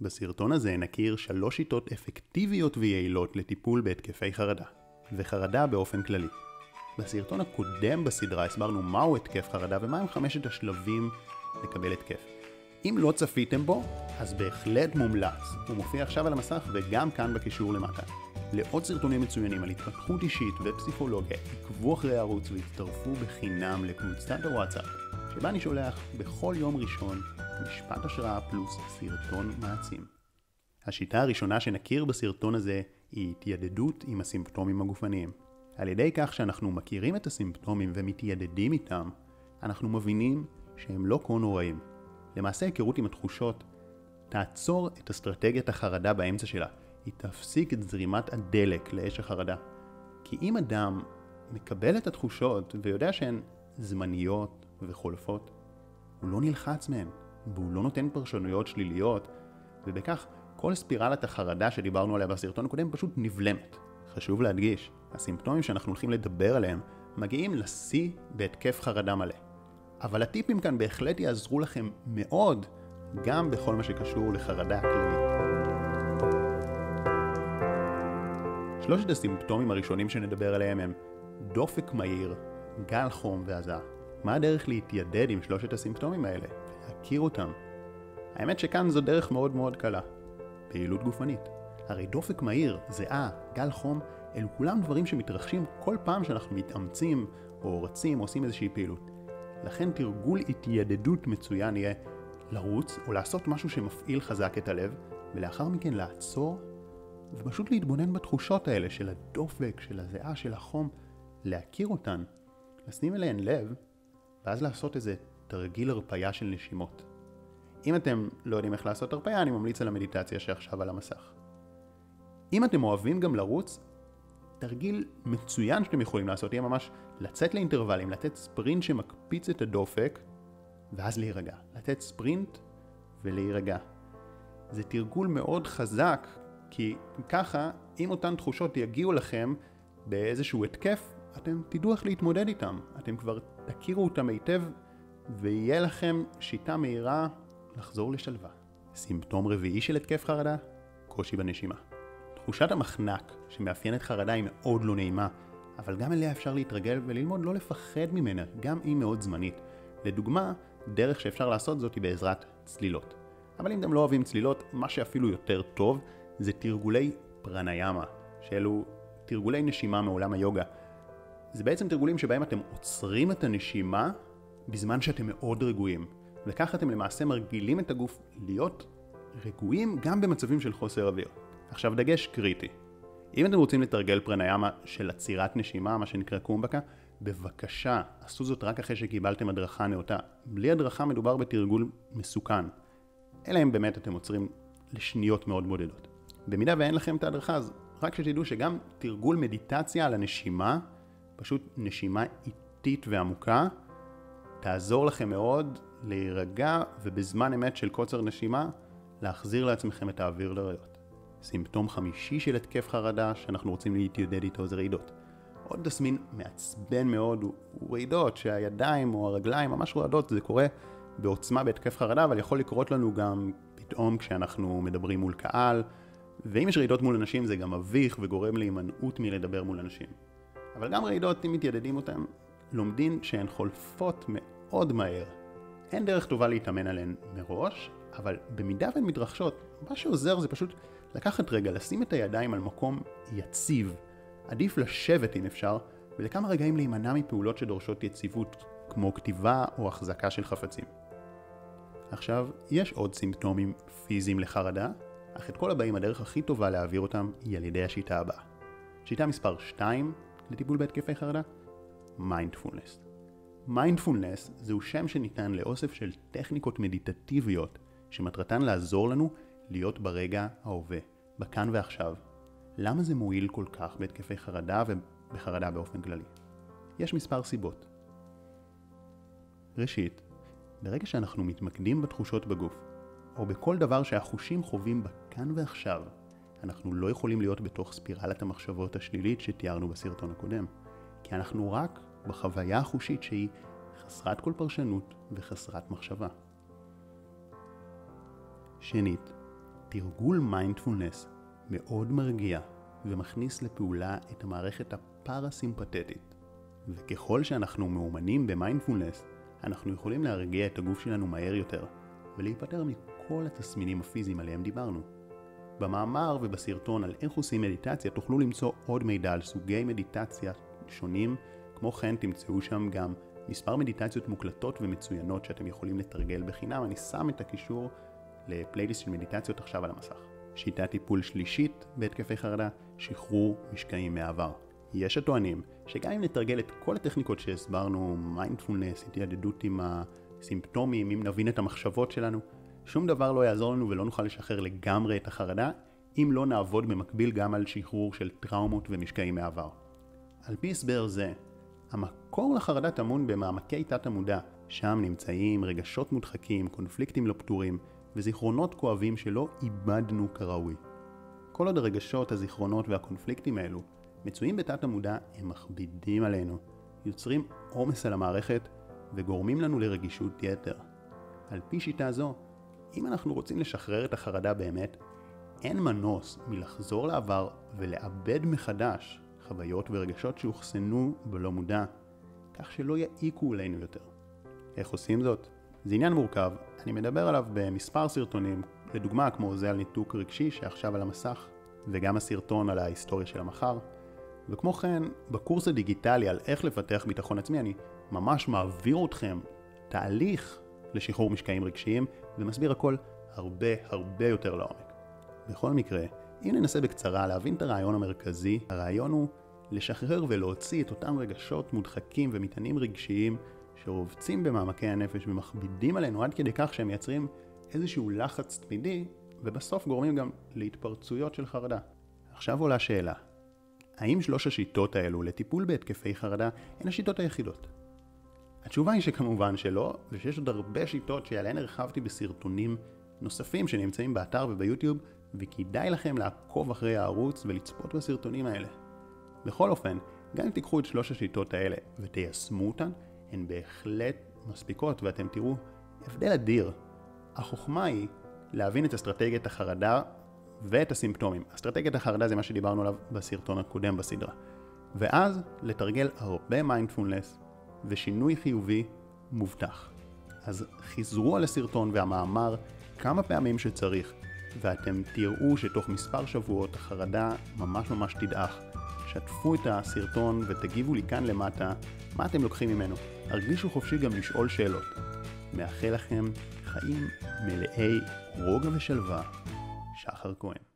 בסרטון הזה נכיר שלוש שיטות אפקטיביות ויעילות לטיפול בהתקפי חרדה, וחרדה באופן כללי. בסרטון הקודם בסדרה הסברנו מהו התקף חרדה ומהם חמשת השלבים לקבל התקף. אם לא צפיתם בו, אז בהחלט מומלץ. הוא מופיע עכשיו על המסך וגם כאן בקישור למטה. לעוד סרטונים מצוינים על התפתחות אישית ופסיכולוגיה, עקבו אחרי הערוץ והצטרפו בחינם לקבוצת הוואטסאפ, שבה אני שולח בכל יום ראשון משפט השראה פלוס סרטון מעצים. השיטה הראשונה שנכיר בסרטון הזה היא התיידדות עם הסימפטומים הגופניים. על ידי כך שאנחנו מכירים את הסימפטומים ומתיידדים איתם, אנחנו מבינים שהם לא כה נוראים. למעשה היכרות עם התחושות תעצור את אסטרטגיית החרדה באמצע שלה, היא תפסיק את זרימת הדלק לאש החרדה. כי אם אדם מקבל את התחושות ויודע שהן זמניות וחולפות, הוא לא נלחץ מהן, והוא לא נותן פרשנויות שליליות, ובכך כל ספירלת החרדה שדיברנו עליה בסרטון הקודם פשוט נבלמת. חשוב להדגיש, הסימפטומים שאנחנו הולכים לדבר עליהם מגיעים לשיא בהתקף חרדה מלא. אבל הטיפים כאן בהחלט יעזרו לכם מאוד גם בכל מה שקשור לחרדה כללית. שלושת הסימפטומים הראשונים שנדבר עליהם הם דופק מהיר, גל חום והזעה. מה הדרך להתיידד עם שלושת הסימפטומים האלה? להכיר אותם. האמת שכאן זו דרך מאוד מאוד קלה. פעילות גופנית. הרי דופק מהיר, זיעה, גל חום, אלו כולם דברים שמתרחשים כל פעם שאנחנו מתאמצים, או רצים, או עושים איזושהי פעילות. לכן תרגול התיידדות מצוין יהיה לרוץ, או לעשות משהו שמפעיל חזק את הלב, ולאחר מכן לעצור, ופשוט להתבונן בתחושות האלה של הדופק, של הזיעה, של החום, להכיר אותן, לשים אליהן לב, ואז לעשות איזה תרגיל הרפאיה של נשימות. אם אתם לא יודעים איך לעשות הרפאיה, אני ממליץ על המדיטציה שעכשיו על המסך. אם אתם אוהבים גם לרוץ, תרגיל מצוין שאתם יכולים לעשות יהיה ממש לצאת לאינטרוולים, לתת ספרינט שמקפיץ את הדופק, ואז להירגע. לתת ספרינט ולהירגע. זה תרגול מאוד חזק, כי ככה, אם אותן תחושות יגיעו לכם באיזשהו התקף, אתם תדעו איך להתמודד איתם. אתם כבר תכירו אותם היטב, ויהיה לכם שיטה מהירה לחזור לשלווה. סימפטום רביעי של התקף חרדה, קושי בנשימה. תחושת המחנק שמאפיינת חרדה היא מאוד לא נעימה, אבל גם אליה אפשר להתרגל וללמוד לא לפחד ממנה, גם היא מאוד זמנית. לדוגמה, דרך שאפשר לעשות זאת היא בעזרת צלילות. אבל אם אתם לא אוהבים צלילות, מה שאפילו יותר טוב זה תרגולי פרניאמה, שאלו תרגולי נשימה מעולם היוגה. זה בעצם תרגולים שבהם אתם עוצרים את הנשימה בזמן שאתם מאוד רגועים, וככה אתם למעשה מרגילים את הגוף להיות רגועים גם במצבים של חוסר אוויר. עכשיו דגש קריטי. אם אתם רוצים לתרגל פרניאמה של עצירת נשימה, מה שנקרא קומבקה, בבקשה, עשו זאת רק אחרי שקיבלתם הדרכה נאותה. בלי הדרכה מדובר בתרגול מסוכן. אלא אם באמת אתם עוצרים לשניות מאוד בודדות. במידה ואין לכם את ההדרכה, אז רק שתדעו שגם תרגול מדיטציה על הנשימה, פשוט נשימה איטית ועמוקה, תעזור לכם מאוד להירגע ובזמן אמת של קוצר נשימה, להחזיר לעצמכם את האוויר לריאות. סימפטום חמישי של התקף חרדה שאנחנו רוצים להתיידד איתו זה רעידות. עוד תסמין מעצבן מאוד הוא רעידות שהידיים או הרגליים ממש רועדות, זה קורה בעוצמה בהתקף חרדה, אבל יכול לקרות לנו גם פתאום כשאנחנו מדברים מול קהל, ואם יש רעידות מול אנשים זה גם מביך וגורם להימנעות מלדבר מול אנשים. אבל גם רעידות, אם מתיידדים אותן, לומדים שהן חולפות מאוד מהר. אין דרך טובה להתאמן עליהן מראש, אבל במידה והן מתרחשות, מה שעוזר זה פשוט לקחת רגע, לשים את הידיים על מקום יציב. עדיף לשבת אם אפשר, ולכמה רגעים להימנע מפעולות שדורשות יציבות, כמו כתיבה או החזקה של חפצים. עכשיו, יש עוד סימפטומים פיזיים לחרדה, אך את כל הבאים הדרך הכי טובה להעביר אותם היא על ידי השיטה הבאה. שיטה מספר 2 לטיפול בהתקפי חרדה, מיינדפולנס. מיינדפולנס זהו שם שניתן לאוסף של טכניקות מדיטטיביות שמטרתן לעזור לנו להיות ברגע ההווה, בכאן ועכשיו. למה זה מועיל כל כך בהתקפי חרדה ובחרדה באופן כללי? יש מספר סיבות. ראשית, ברגע שאנחנו מתמקדים בתחושות בגוף, או בכל דבר שהחושים חווים בכאן ועכשיו, אנחנו לא יכולים להיות בתוך ספירלת המחשבות השלילית שתיארנו בסרטון הקודם, כי אנחנו רק בחוויה החושית שהיא חסרת כל פרשנות וחסרת מחשבה. שנית, תרגול מיינדפולנס מאוד מרגיע ומכניס לפעולה את המערכת הפרסימפטית. וככל שאנחנו מאומנים במיינדפולנס, אנחנו יכולים להרגיע את הגוף שלנו מהר יותר, ולהיפטר מכל התסמינים הפיזיים עליהם דיברנו. במאמר ובסרטון על איך עושים מדיטציה תוכלו למצוא עוד מידע על סוגי מדיטציה שונים, כמו כן תמצאו שם גם מספר מדיטציות מוקלטות ומצוינות שאתם יכולים לתרגל בחינם, אני שם את הקישור לפלייליסט של מדיטציות עכשיו על המסך. שיטת טיפול שלישית בהתקפי חרדה, שחרור משקעים מעבר. יש הטוענים שגם אם נתרגל את כל הטכניקות שהסברנו, מיינדפולנס, התיידדות עם הסימפטומים, אם נבין את המחשבות שלנו, שום דבר לא יעזור לנו ולא נוכל לשחרר לגמרי את החרדה, אם לא נעבוד במקביל גם על שחרור של טראומות ומשקעים מעבר. על פי הסבר זה, המקור לחרדה טמון במעמקי תת המודע, שם נמצאים רגשות מודחקים, קונפליקטים לא פתורים וזיכרונות כואבים שלא איבדנו כראוי. כל עוד הרגשות, הזיכרונות והקונפליקטים האלו מצויים בתת המודע, הם מכבידים עלינו, יוצרים עומס על המערכת וגורמים לנו לרגישות יתר. על פי שיטה זו, אם אנחנו רוצים לשחרר את החרדה באמת, אין מנוס מלחזור לעבר ולעבד מחדש חוויות ורגשות שאוחסנו בלא מודע, כך שלא יעיקו עלינו יותר. איך עושים זאת? זה עניין מורכב, אני מדבר עליו במספר סרטונים, לדוגמה כמו זה על ניתוק רגשי שעכשיו על המסך, וגם הסרטון על ההיסטוריה של המחר, וכמו כן, בקורס הדיגיטלי על איך לפתח ביטחון עצמי, אני ממש מעביר אתכם תהליך לשחרור משקעים רגשיים, ומסביר הכל הרבה הרבה יותר לעומק. בכל מקרה, אם ננסה בקצרה להבין את הרעיון המרכזי, הרעיון הוא לשחרר ולהוציא את אותם רגשות מודחקים ומטענים רגשיים שרובצים במעמקי הנפש ומכבידים עלינו עד כדי כך שהם מייצרים איזשהו לחץ תמידי ובסוף גורמים גם להתפרצויות של חרדה. עכשיו עולה שאלה, האם שלוש השיטות האלו לטיפול בהתקפי חרדה הן השיטות היחידות? התשובה היא שכמובן שלא, ושיש עוד הרבה שיטות שעליהן הרחבתי בסרטונים נוספים שנמצאים באתר וביוטיוב, וכדאי לכם לעקוב אחרי הערוץ ולצפות בסרטונים האלה. בכל אופן, גם אם תיקחו את שלוש השיטות האלה ותיישמו אותן, הן בהחלט מספיקות ואתם תראו הבדל אדיר. החוכמה היא להבין את אסטרטגיית החרדה ואת הסימפטומים. אסטרטגיית החרדה זה מה שדיברנו עליו בסרטון הקודם בסדרה. ואז לתרגל הרבה מיינדפולנס ושינוי חיובי מובטח. אז חיזרו על הסרטון והמאמר כמה פעמים שצריך, ואתם תראו שתוך מספר שבועות החרדה ממש ממש תדעך. שתפו את הסרטון ותגיבו לי כאן למטה מה אתם לוקחים ממנו. הרגישו חופשי גם לשאול שאלות. מאחל לכם חיים מלאי רוגע ושלווה. שחר כהן